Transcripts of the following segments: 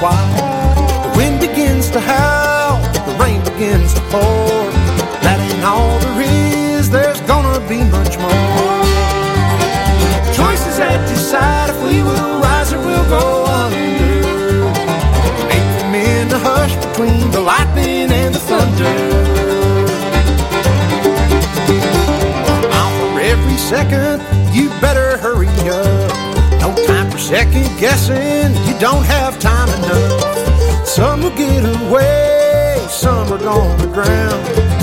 The wind begins to howl, the rain begins to pour. That ain't all there is, there's gonna be much more. Choices that decide if we will rise or we'll go under. Make them in the hush between the lightning and the thunder. Every second, you better hurry up. No time for second guessing, you don't have. Some will get away, some are gonna drown.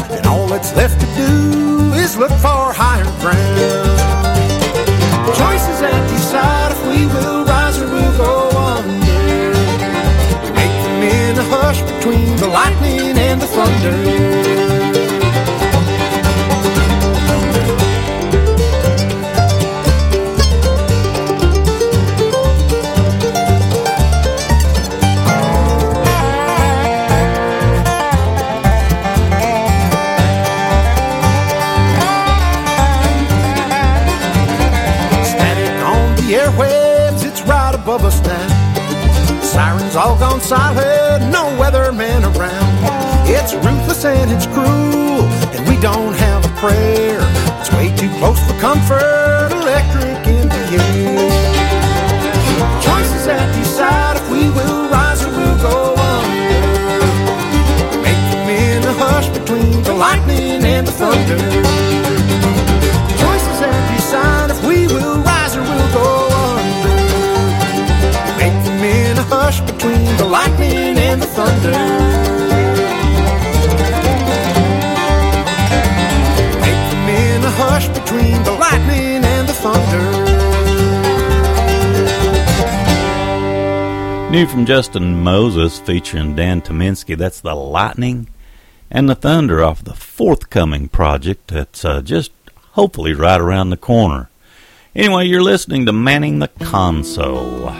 And all that's left to do is look for higher ground. Choices that decide if we will rise or we'll go under. We make them in a hush between the lightning and the thunder. Sirens all gone silent, no weatherman around. It's ruthless and it's cruel, and we don't have a prayer. It's way too close for comfort, electric New from Justin Moses featuring Dan Tyminski. That's The Lightning and the Thunder off the forthcoming project that's uh, just hopefully right around the corner. Anyway, you're listening to Manning the Console.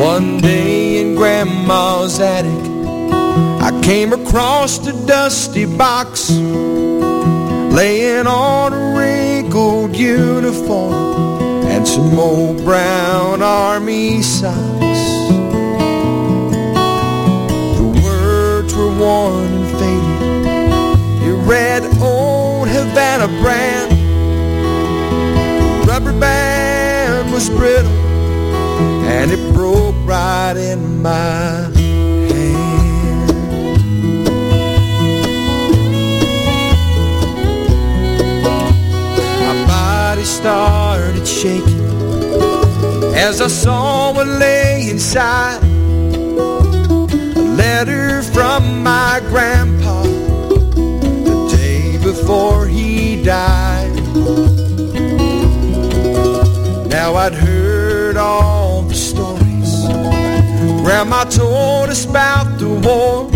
One day Grandma's attic, I came across a dusty box laying on a wrinkled uniform and some old brown army socks. The words were worn and faded. It read Old Havana brand. The rubber band was brittle and it right in my hand. My body started shaking as I saw what lay inside. A letter from my grandpa the day before he died. Now I'd heard all Grandma told us about the war.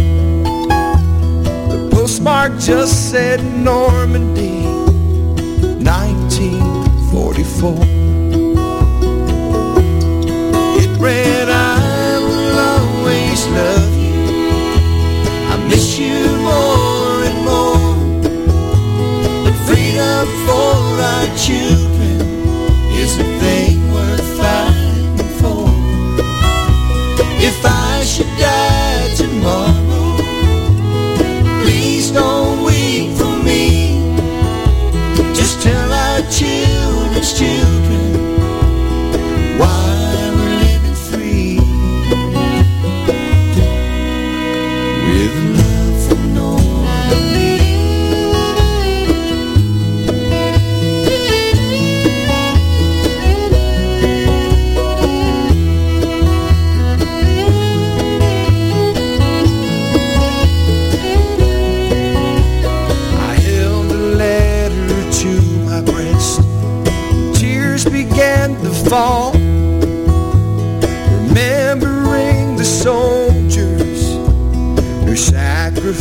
The postmark just said Normandy, 1944. It read, I will always love you. I miss you more and more. But freedom for our children is a thing should die tomorrow,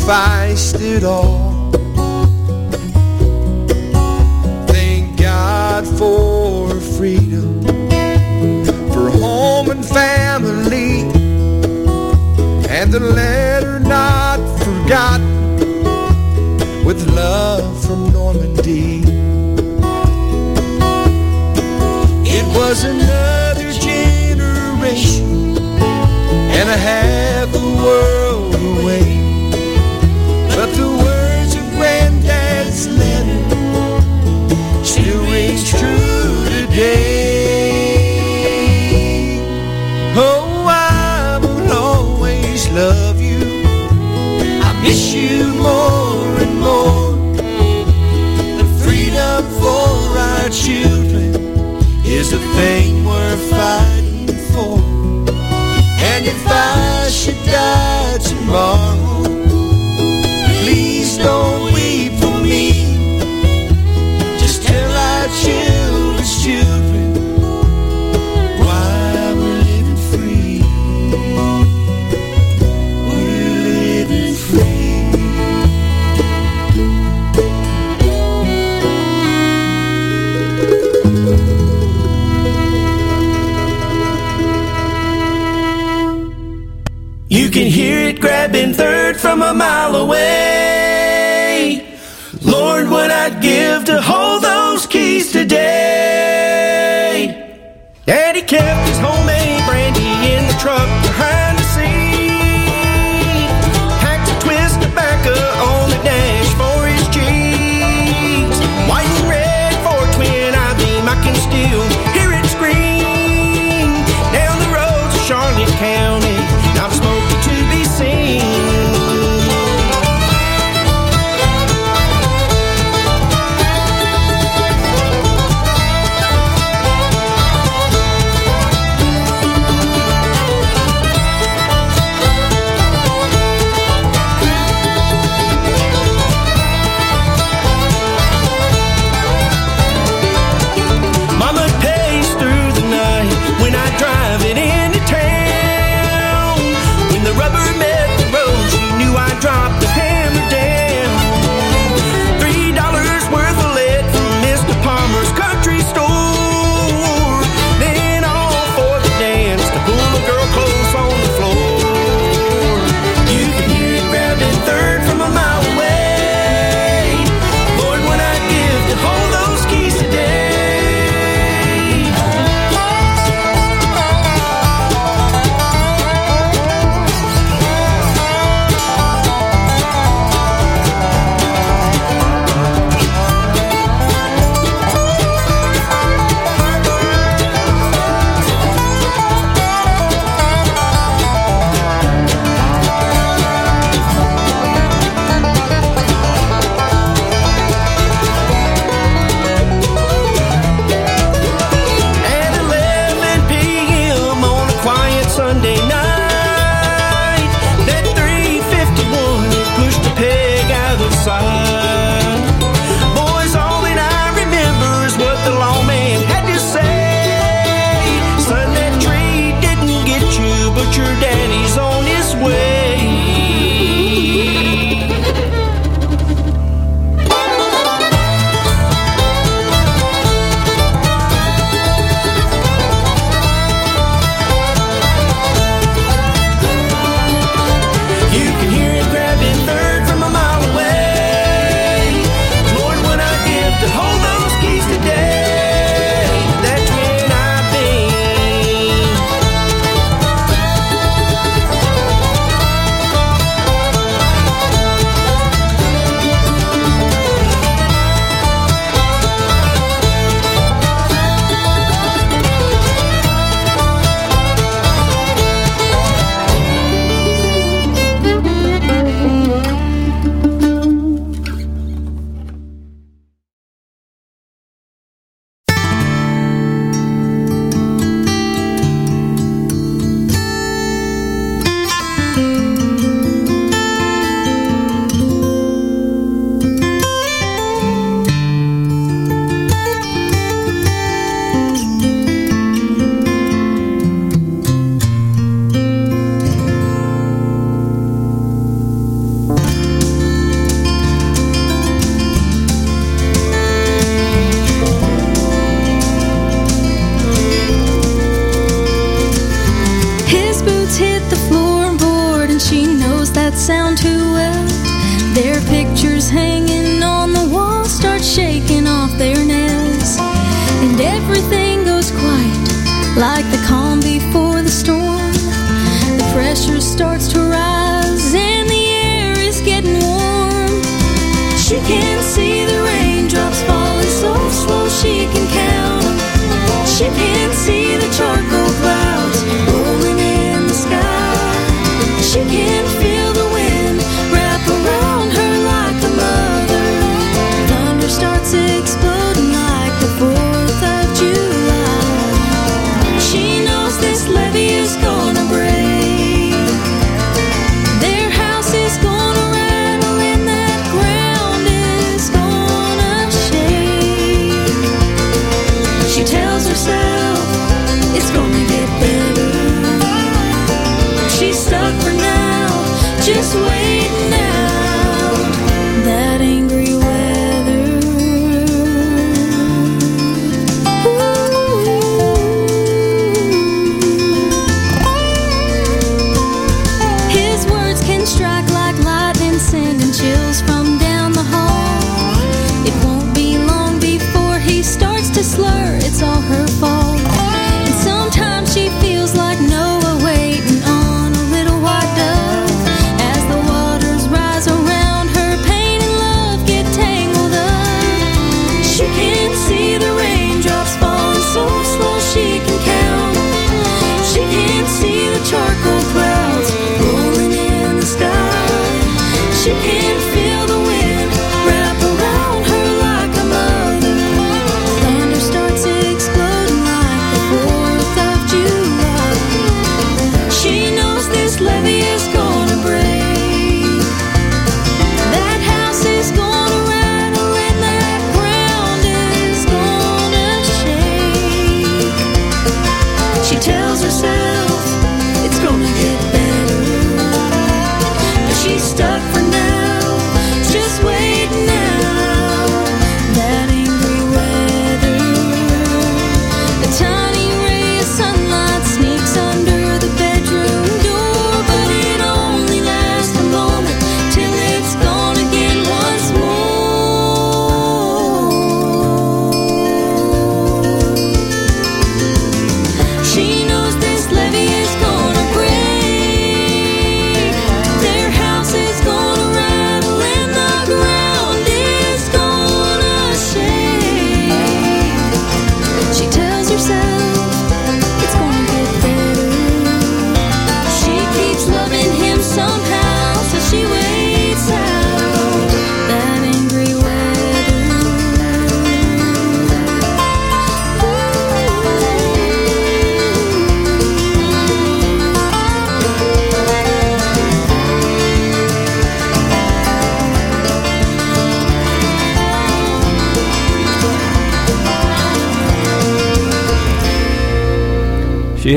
sacrificed it all. Thank God for freedom, for home and family, and the letter not forgotten with love from Normandy. It was another generation and a half away.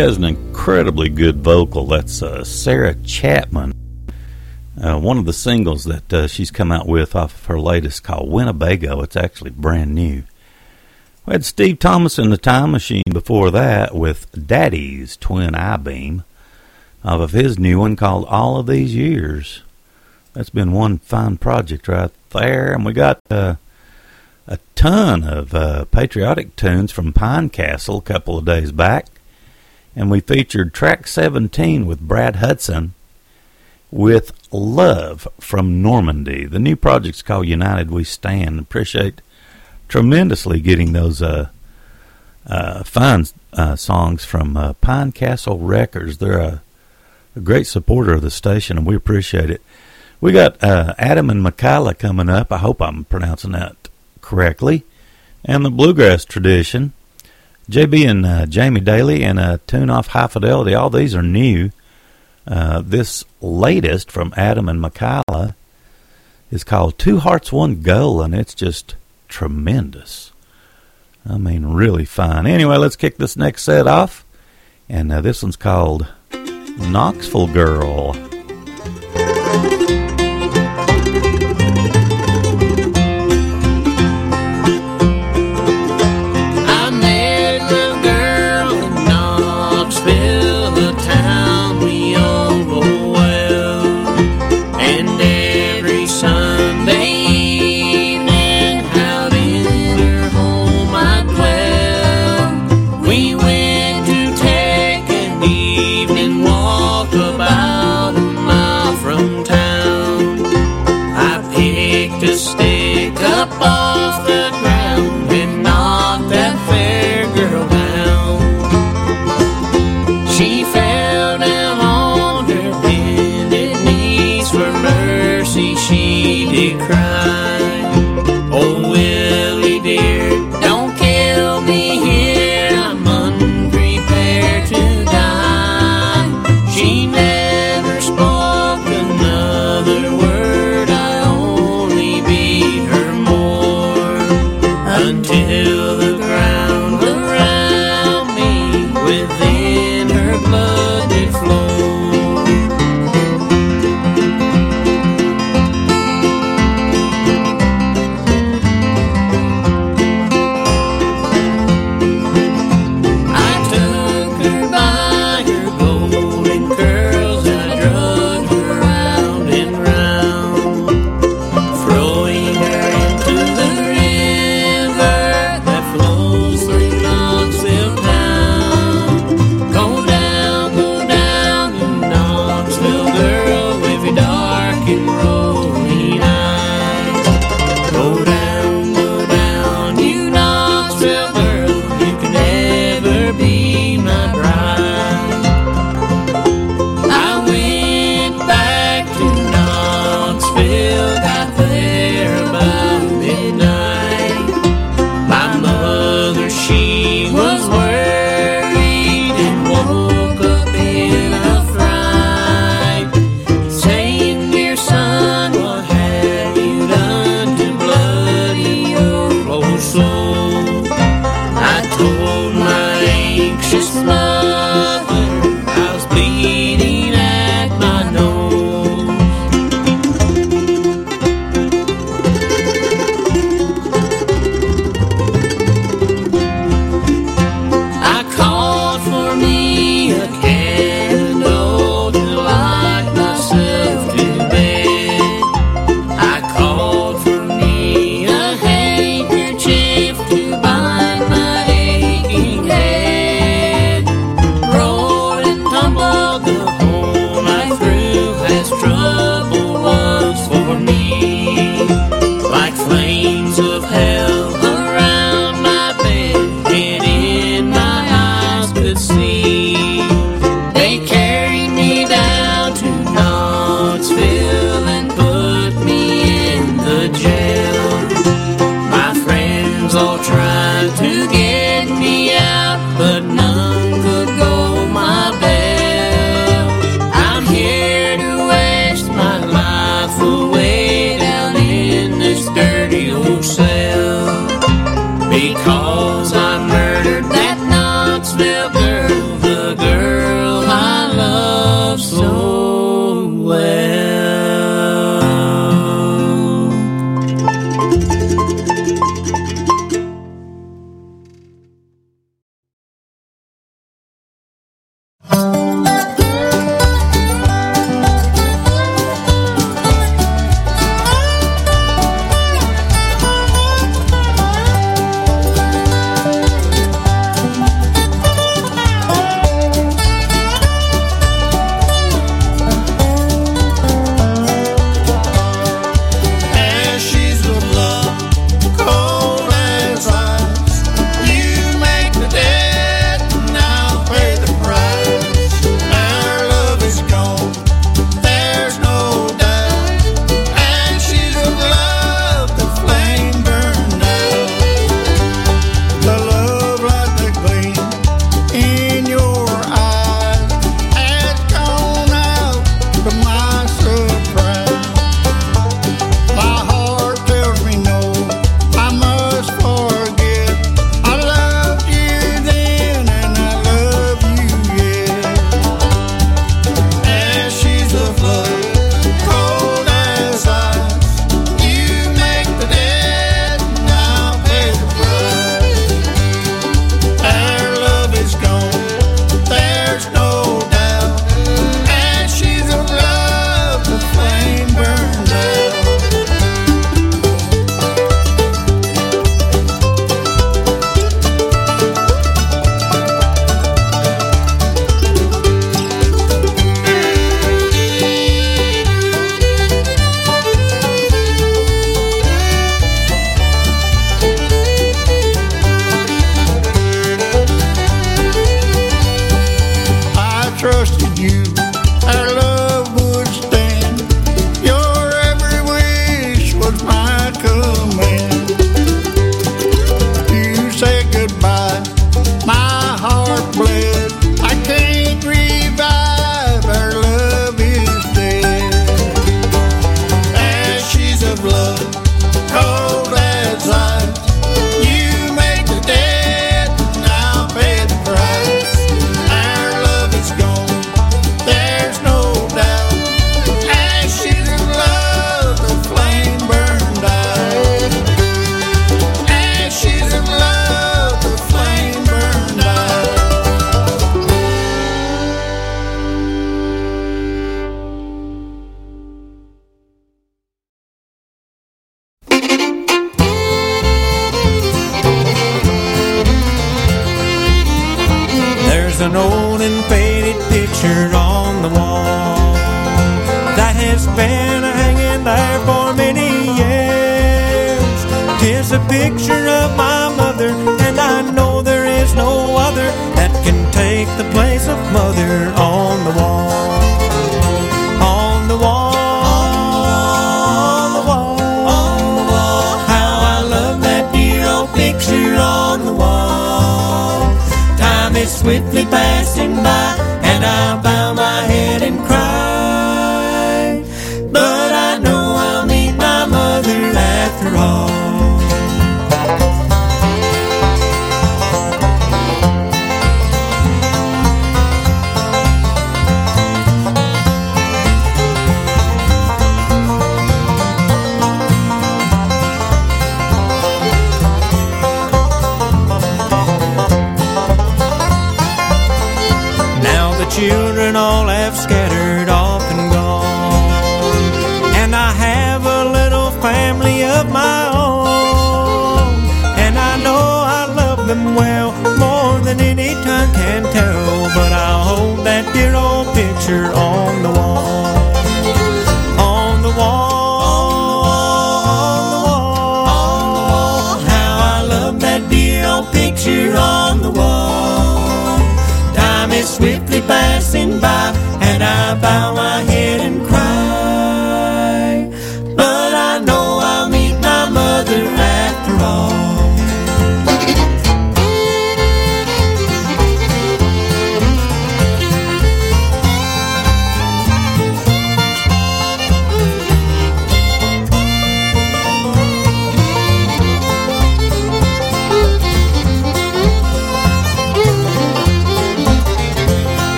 Has an incredibly good vocal. That's uh, Sarah Chapman. Uh, one of the singles that uh, she's come out with off of her latest called Winnebago. It's actually brand new. We had Steve Thomas in the Time Machine before that with Daddy's Twin I Beam off of his new one called All of These Years. That's been one fine project right there. And we got uh, a ton of uh, patriotic tunes from Pine Castle a couple of days back and we featured track 17 with Brad Hudson with Love from Normandy. The new project's called United We Stand. Appreciate tremendously getting those uh, uh, fine uh, songs from uh, Pine Castle Records. They're a, a, great supporter of the station, and we appreciate it. We got uh, Adam and Michaela coming up. I hope I'm pronouncing that correctly. And the bluegrass tradition. JB and uh, Jamie Daly and a tune off High Fidelity. All these are new. Uh, this latest from Adam and Michaela is called Two Hearts, One Goal, and it's just tremendous. I mean, really fine. Anyway, let's kick this next set off. And uh, this one's called Knoxville Girl.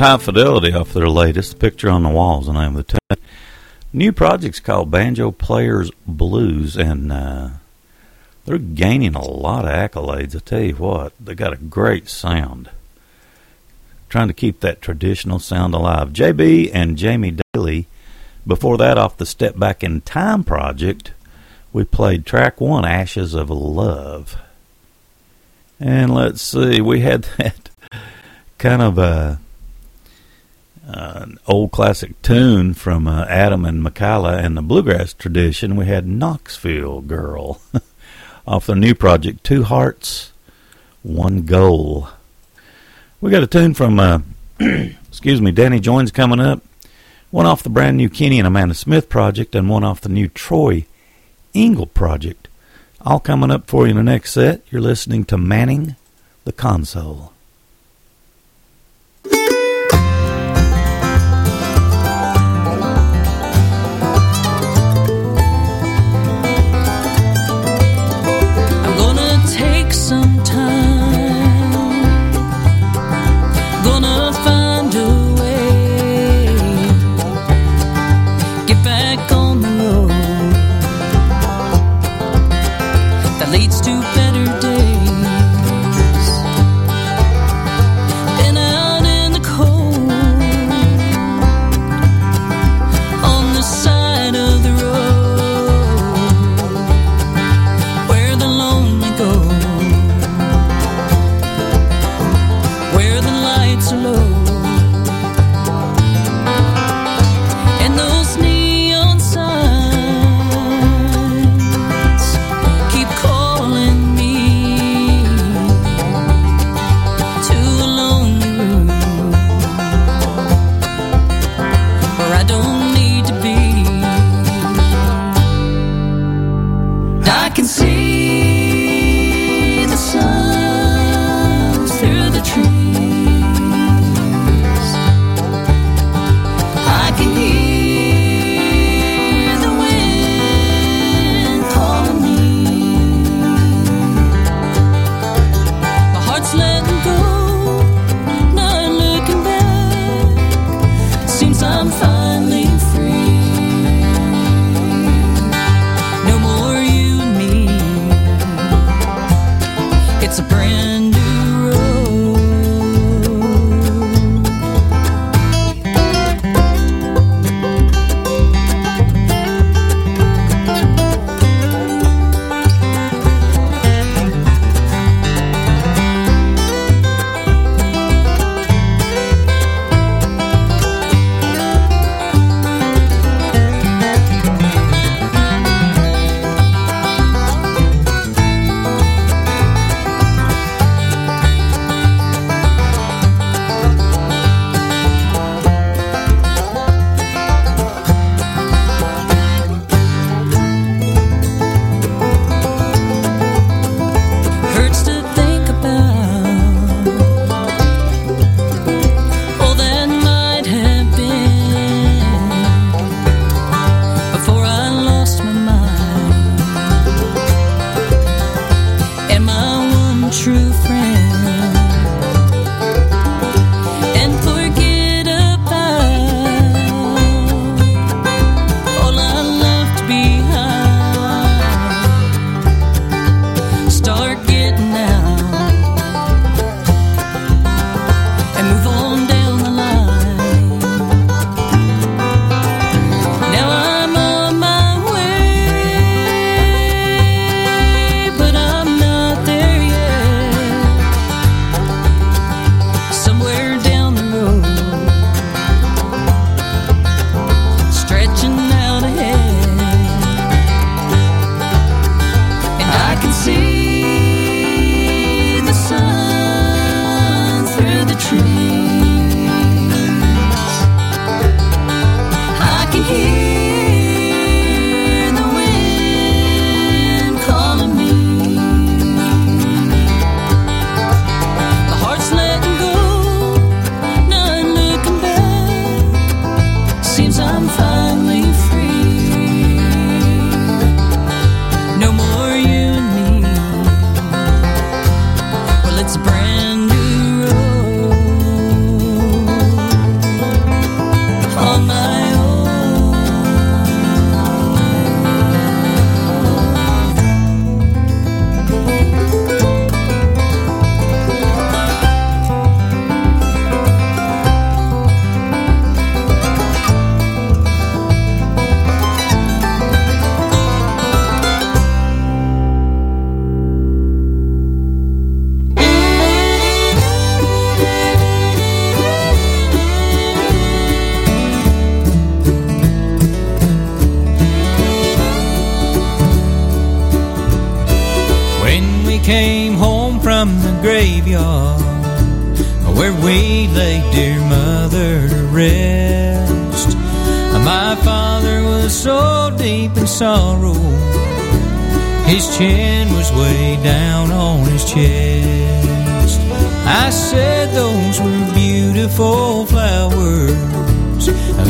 High Fidelity off their latest Picture on the walls, the name of the tune. New project's called Banjo Players Blues, and uh, they're gaining a lot of accolades. I tell you what, they got a great sound. Trying to keep that traditional sound alive. JB and Jamie Daly. Before that, off the Step Back in Time project, we played track one, Ashes of Love. And let's see, we had that kind of a uh, an old classic tune from uh, Adam and Michaela and the bluegrass tradition. We had Knoxville Girl off their new project, Two Hearts, One Goal. We got a tune from, uh, excuse me, Danny Joins coming up. One off the brand new Kenny and Amanda Smith project, and one off the new Troy Engle project. All coming up for you in the next set. You're listening to Manning the Console.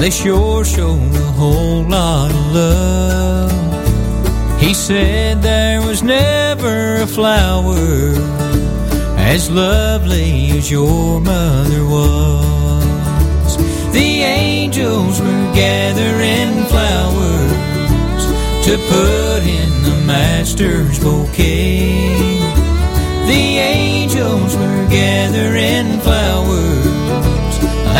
They sure showed a whole lot of love. He said there was never a flower as lovely as your mother was. The angels were gathering flowers to put in the master's bouquet. The angels were gathering flowers.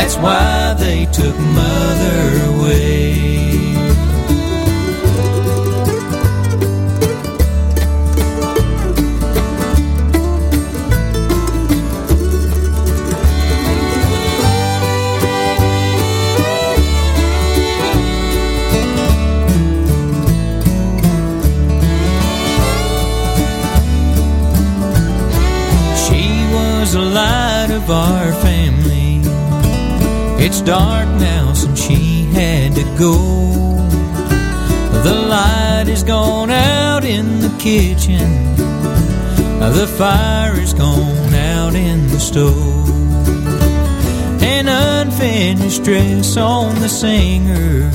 That's why they took mother away. It's dark now since she had to go. The light is gone out in the kitchen. The fire is gone out in the stove. An unfinished dress on the singer.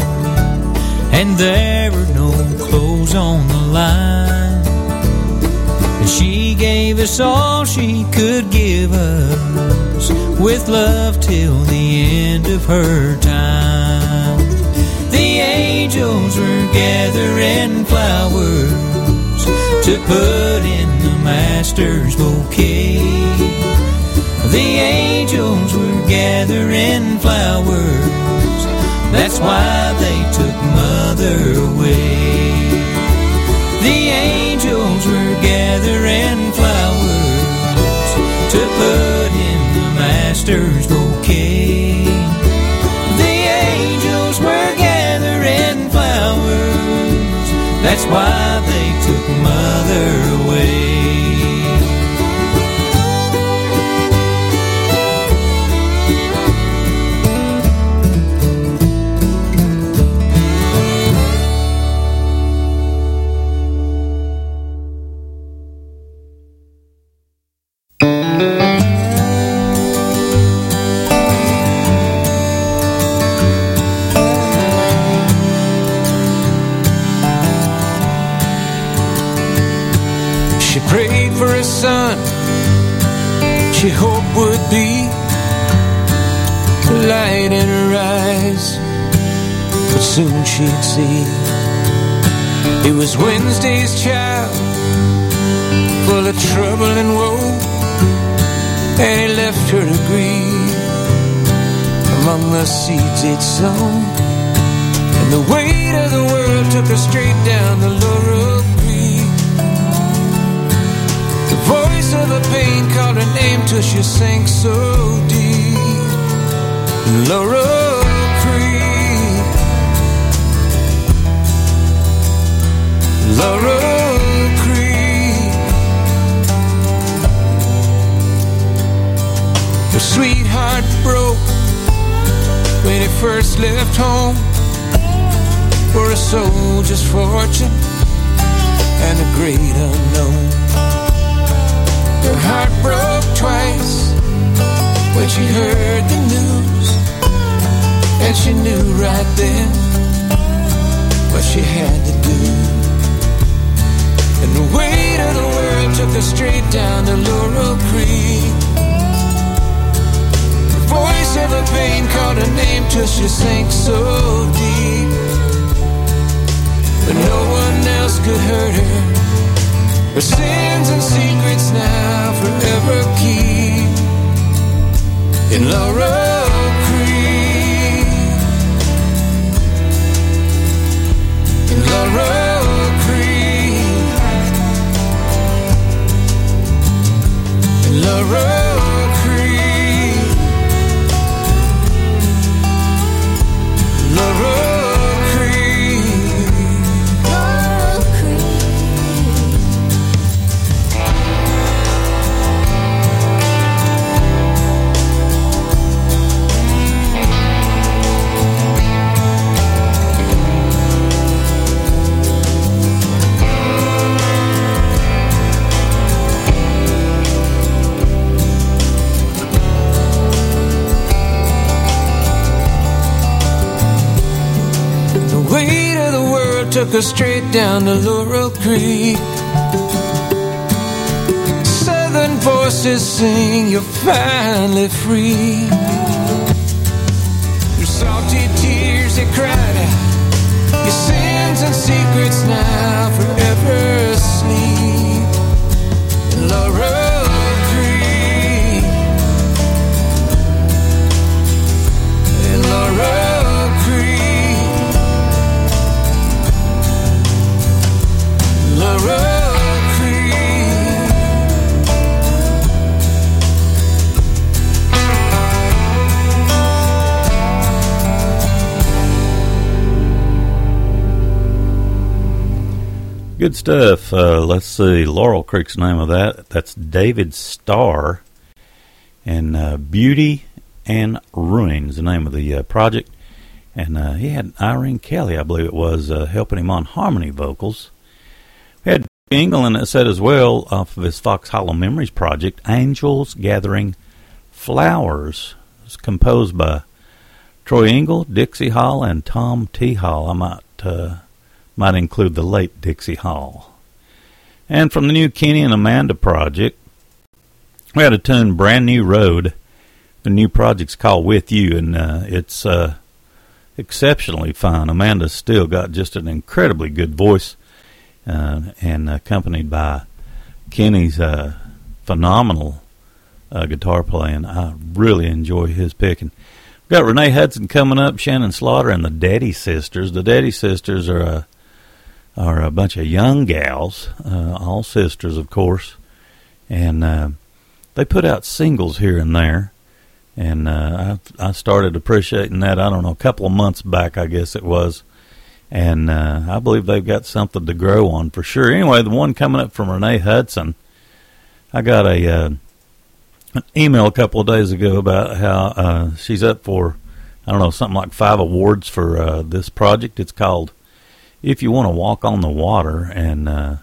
And there were no clothes on the line. And she gave us all she could give us with love till the end of her time. The angels were gathering flowers to put in the master's bouquet. The angels were gathering flowers. That's why they took mother away. The angels were gathering flowers to put master's bouquet. The angels were gathering flowers. That's why they took mother away. Was child, full of trouble and woe, and he left her to grieve among the seeds he'd sown. And the weight of the world took her straight down the Laurel Creek. The voice of the pain called her name till she sank so deep. Laurel she heard the news, and she knew right then what she had to do. And the weight of the world took her straight down to Laurel Creek. The voice of the pain called her name till she sank so deep. But no one else could hurt her. Her sins and secrets now forever keep in Laurel Creek. In Laurel Laurel Creek. Her straight down to Laurel Creek. Southern voices sing, you're finally free. Your salty tears, they cried out. Your sins and secrets now forever Good stuff. Uh, let's see. Laurel Creek's name of that. That's David Starr. And uh, Beauty and Ruins, the name of the uh, project. And uh, he had Irene Kelley, I believe it was, uh, helping him on harmony vocals. We had England that said as well, off of his Fox Hollow Memories project, Angels Gathering Flowers. It's composed by Troy Engle, Dixie Hall, and Tom T. Hall. I might uh, might include the late Dixie Hall. And from the new Kenny and Amanda project, we had a tune Brand New Road. The new project's called With You, and uh, it's uh, exceptionally fine. Amanda's still got just an incredibly good voice, uh, and accompanied by Kenny's uh, phenomenal uh, guitar playing. I really enjoy his picking. We've got Renee Hudson coming up, Shannon Slaughter, and the Daddy Sisters. The Daddy Sisters are a are a bunch of young gals, uh, all sisters, of course, and uh, they put out singles here and there. And uh, I, I started appreciating that. I don't know, a couple of months back, I guess it was, and uh, I believe they've got something to grow on for sure. Anyway, the one coming up from Renee Hudson, I got a uh, an email a couple of days ago about how uh, she's up for I don't know something like five awards for uh, this project. It's called if you want to walk on the water, and uh,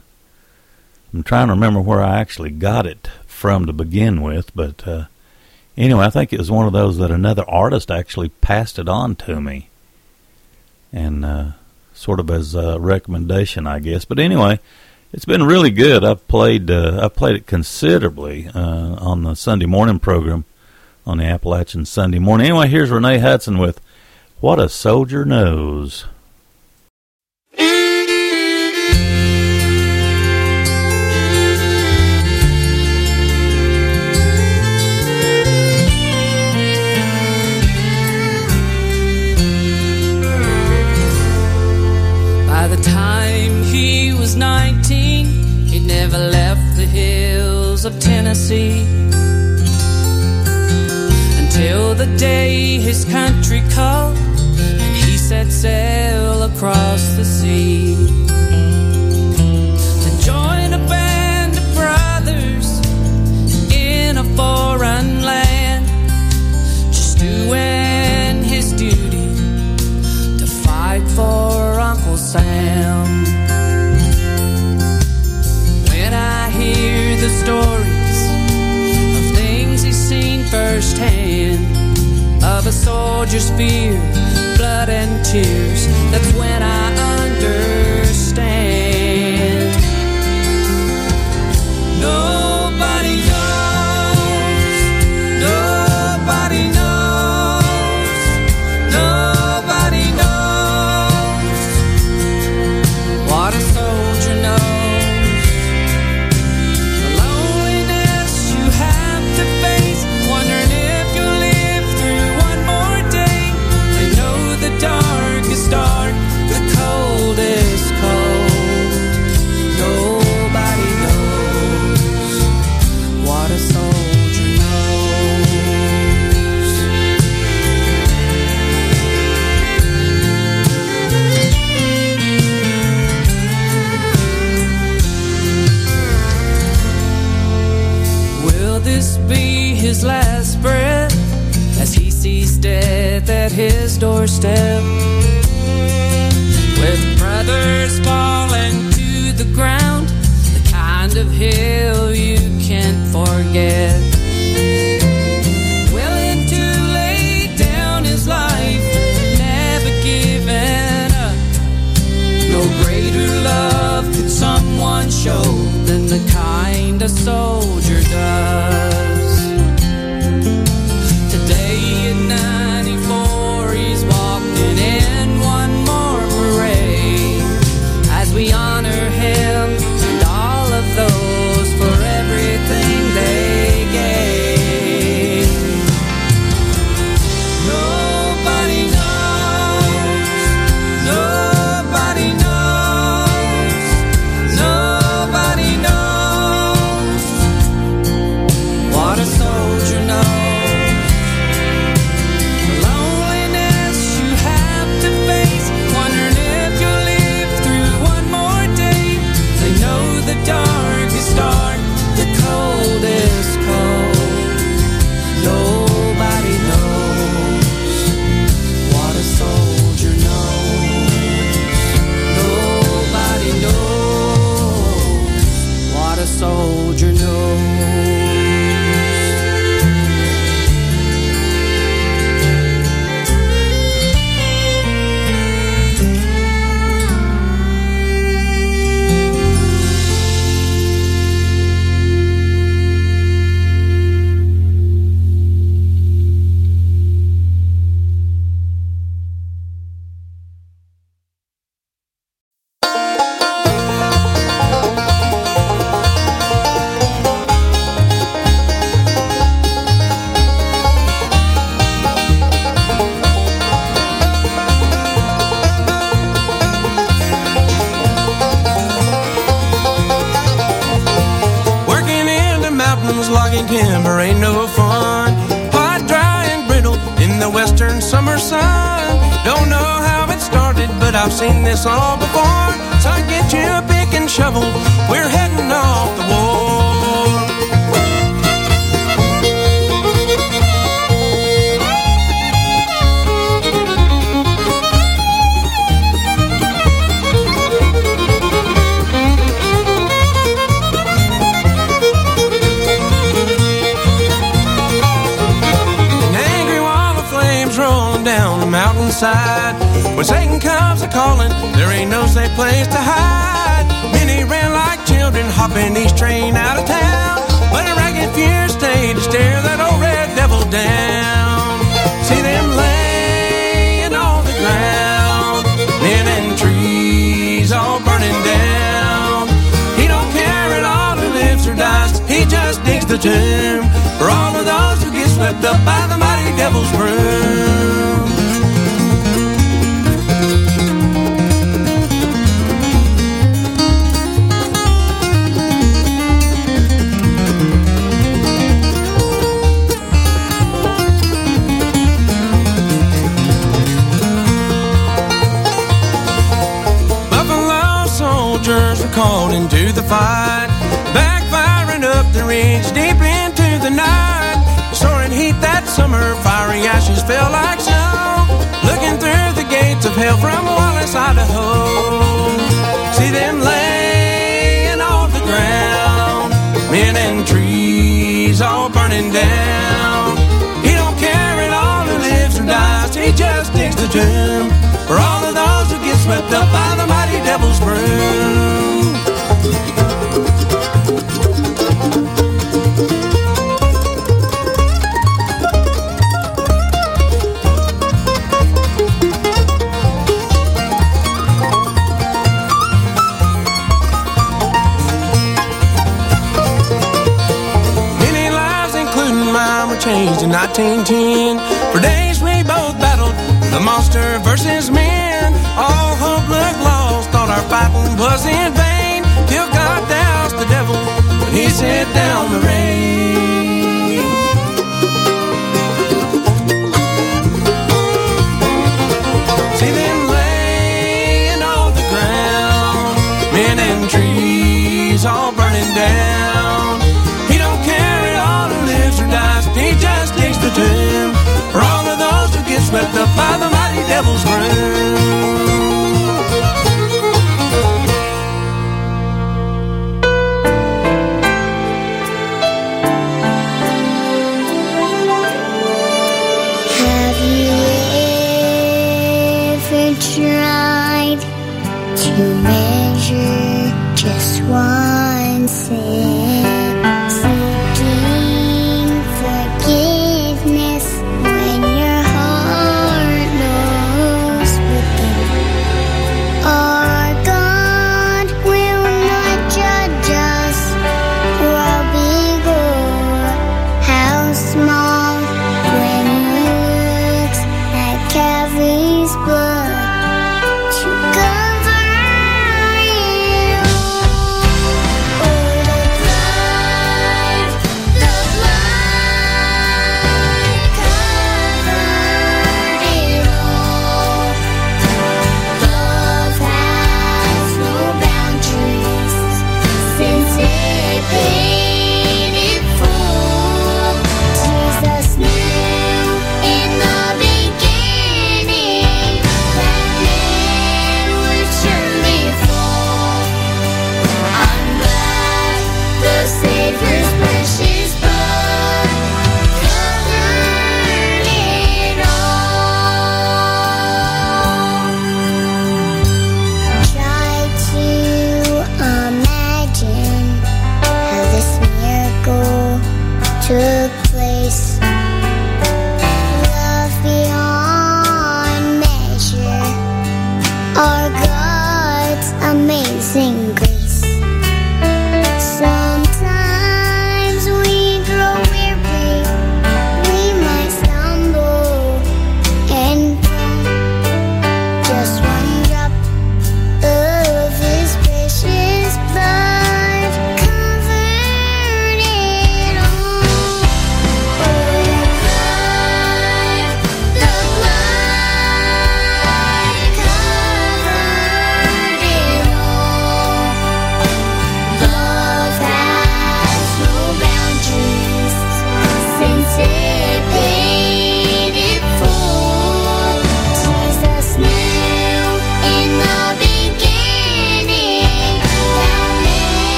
I'm trying to remember where I actually got it from to begin with, but uh, anyway, I think it was one of those that another artist actually passed it on to me, and uh, sort of as a recommendation, I guess. But anyway, it's been really good. I've played uh, I've played it considerably uh, on the Sunday morning program on the Appalachian Sunday morning. Anyway, here's Renee Hudson with "What a Soldier Knows." was 19, he never left the hills of Tennessee. Until the day his country called and he set sail across the sea. To join a band of brothers in a foreign land, just doing. When Satan comes a calling, there ain't no safe place to hide. Many ran like children, hopping each train out of town. But a ragged fear stayed to stare that old red devil down. See them laying on the ground, men and trees all burning down. He don't care at all who lives or dies, he just digs the tomb for all of those who get swept up by the mighty devil's broom. Fight, backfiring up the ridge deep into the night. Soaring heat that summer, fiery ashes fell like snow. Looking through the gates of hell from Wallace, Idaho. See them laying on the ground, men and trees all burning down. He don't care at all who lives or dies, he just digs the tomb for all of those who get swept up by the mighty devil's broom. In 1910. For days we both battled the monster versus men. All hope looked lost, thought our fighting was in vain. Till God doused the devil when he sent down the rain. Devil's broom.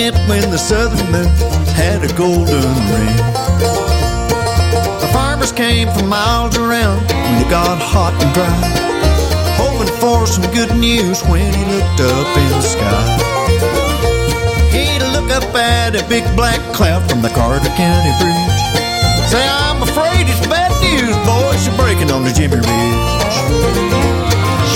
Meant when the southern moon had a golden ring. The farmers came from miles around when it got hot and dry, hoping for some good news when he looked up in the sky. He'd look up at a big black cloud from the Carter County Bridge. Say, I'm afraid it's bad news, boys. She's breaking on the Jimmy Ridge.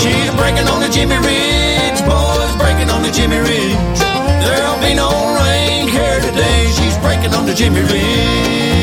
She's breaking on the Jimmy Ridge, boys. Breaking on the Jimmy Ridge. There'll be no rain here today. She's breaking on the Jimmy Ridge.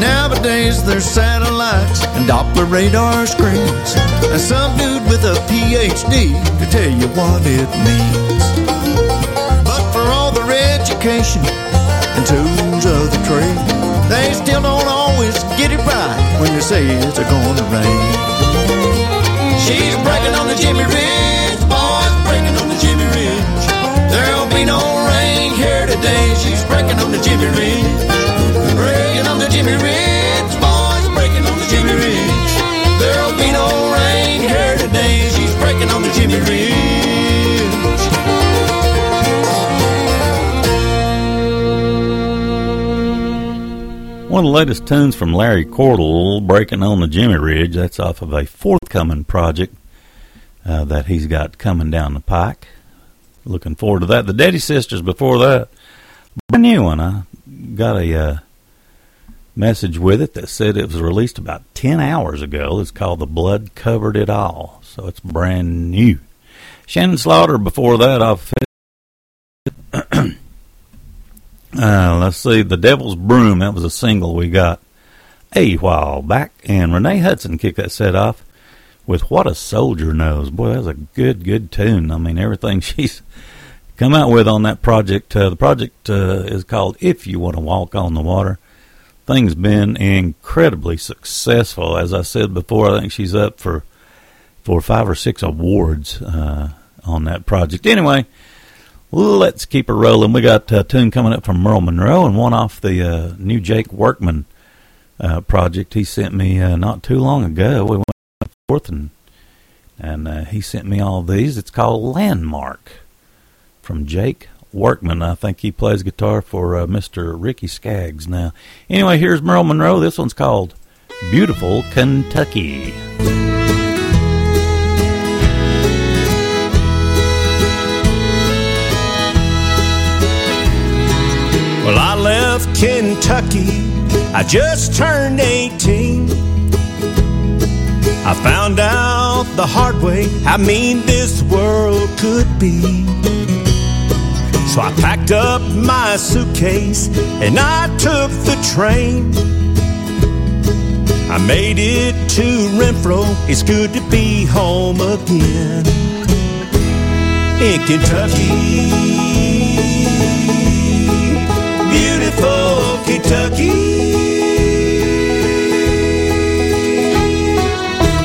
Nowadays there's satellites and Doppler radar screens. And some dude with a PhD to tell you what it means. But for all their education and tools of the trade They still don't always get it right when they say it's a gonna rain. She's breaking on the Jimmy Ridge, boys, breaking on the Jimmy Ridge. There'll be no rain here today. She's breaking on the Jimmy Ridge Breaking on the Jimmy Ridge, One of the latest tunes from Larry Cordle, Breaking on the Jimmy Ridge. That's off of a forthcoming project uh, that he's got coming down the pike. Looking forward to that. The Daddy Sisters before that. Brand new one. I got a uh, message with it that said it was released about 10 hours ago. It's called The Blood Covered It All. So it's brand new. Shannon Slaughter before that off. Uh, let's see, The Devil's Broom. That was a single we got a while back. And Renee Hudson kicked that set off with What a Soldier Knows. Boy, that was a good, good tune. I mean, everything she's come out with on that project. Uh, the project uh, is called If You Want to Walk on the Water. Thing's been incredibly successful. As I said before, I think she's up for for five or six awards uh, on that project. Anyway, let's keep it rolling. We got a tune coming up from Merle Monroe and one off the uh, new Jake Workman uh, project he sent me uh, not too long ago. We went forth and and uh, he sent me all these. It's called Landmark from Jake Workman. I think he plays guitar for uh, Mr. Ricky Skaggs now. Anyway, here's Merle Monroe. This one's called Beautiful Kentucky. Well, I left Kentucky, I just turned 18. I found out the hard way how mean this world could be. So I packed up my suitcase and I took the train. I made it to Renfro, it's good to be home again. In Kentucky, Kentucky.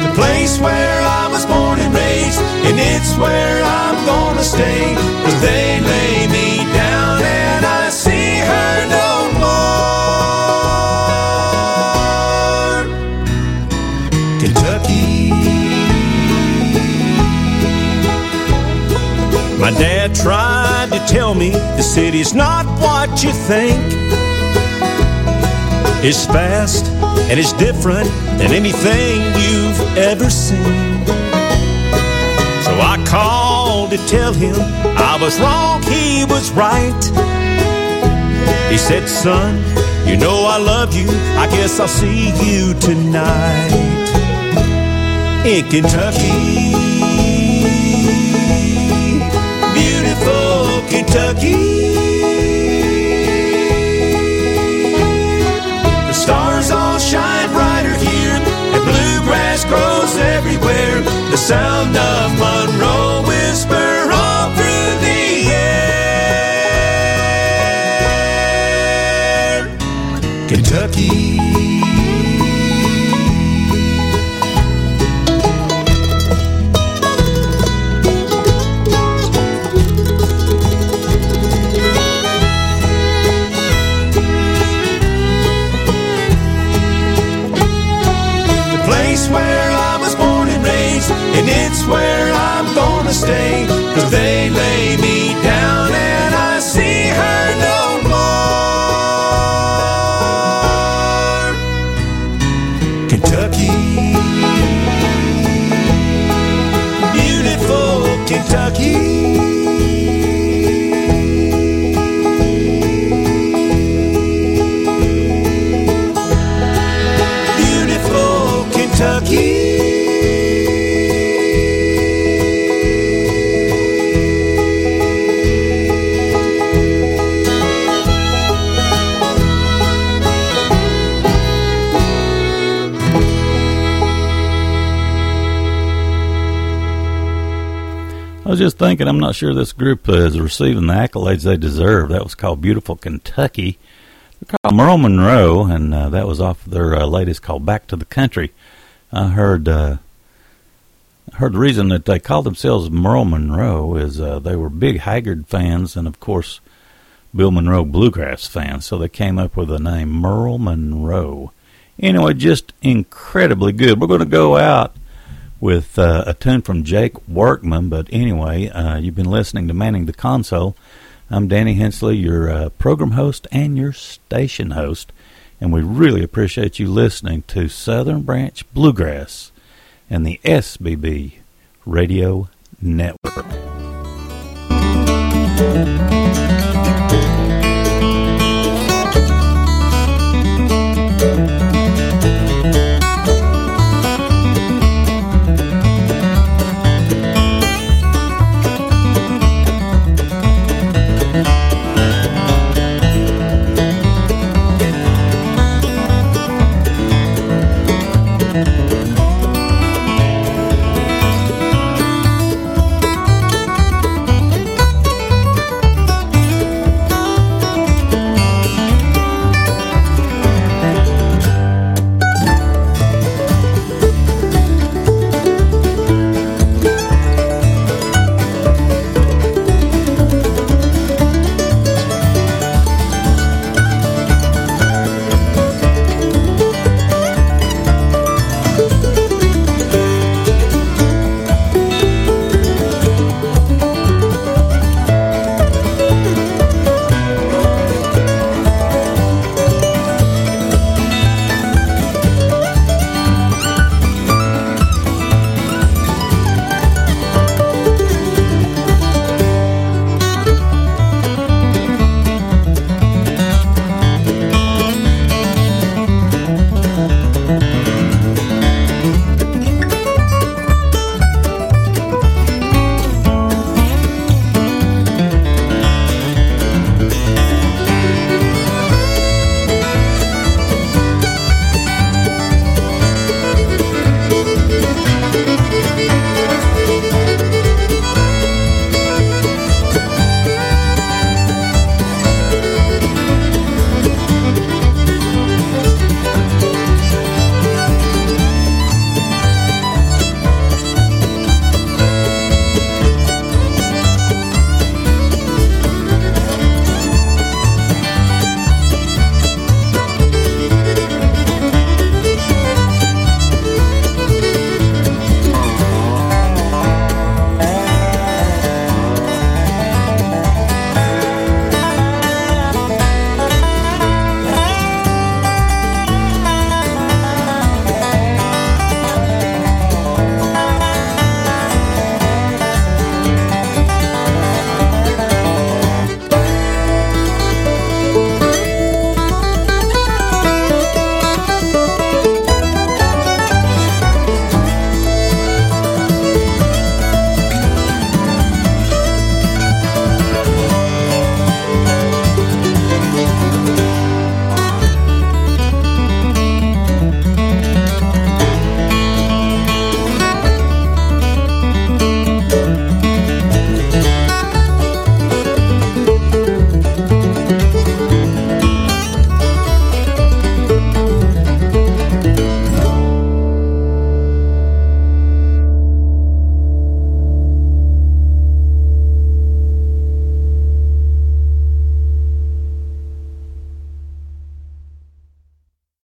The place where I was born and raised, and it's where I'm gonna stay. Cause they lay me down and I see her no more. Kentucky. My dad tried to tell me the city's not what you think. It's fast and it's different than anything you've ever seen. So I called to tell him I was wrong, he was right. He said, Son, you know I love you. I guess I'll see you tonight in Kentucky. Beautiful Kentucky. Was just thinking, I'm not sure this group is receiving the accolades they deserve. That was called Beautiful Kentucky. They're called Merle Monroe, and uh, that was off their uh, latest called Back to the Country. I heard uh, heard the reason that they called themselves Merle Monroe is uh, they were big Haggard fans, and of course, Bill Monroe bluegrass fans. So they came up with the name Merle Monroe. Anyway, just incredibly good. We're going to go out with uh, a tune from Jake Workman. But anyway, uh, you've been listening to Manning the Console. I'm Danny Hensley, your uh, program host and your station host, and we really appreciate you listening to Southern Branch Bluegrass and the SBB Radio Network.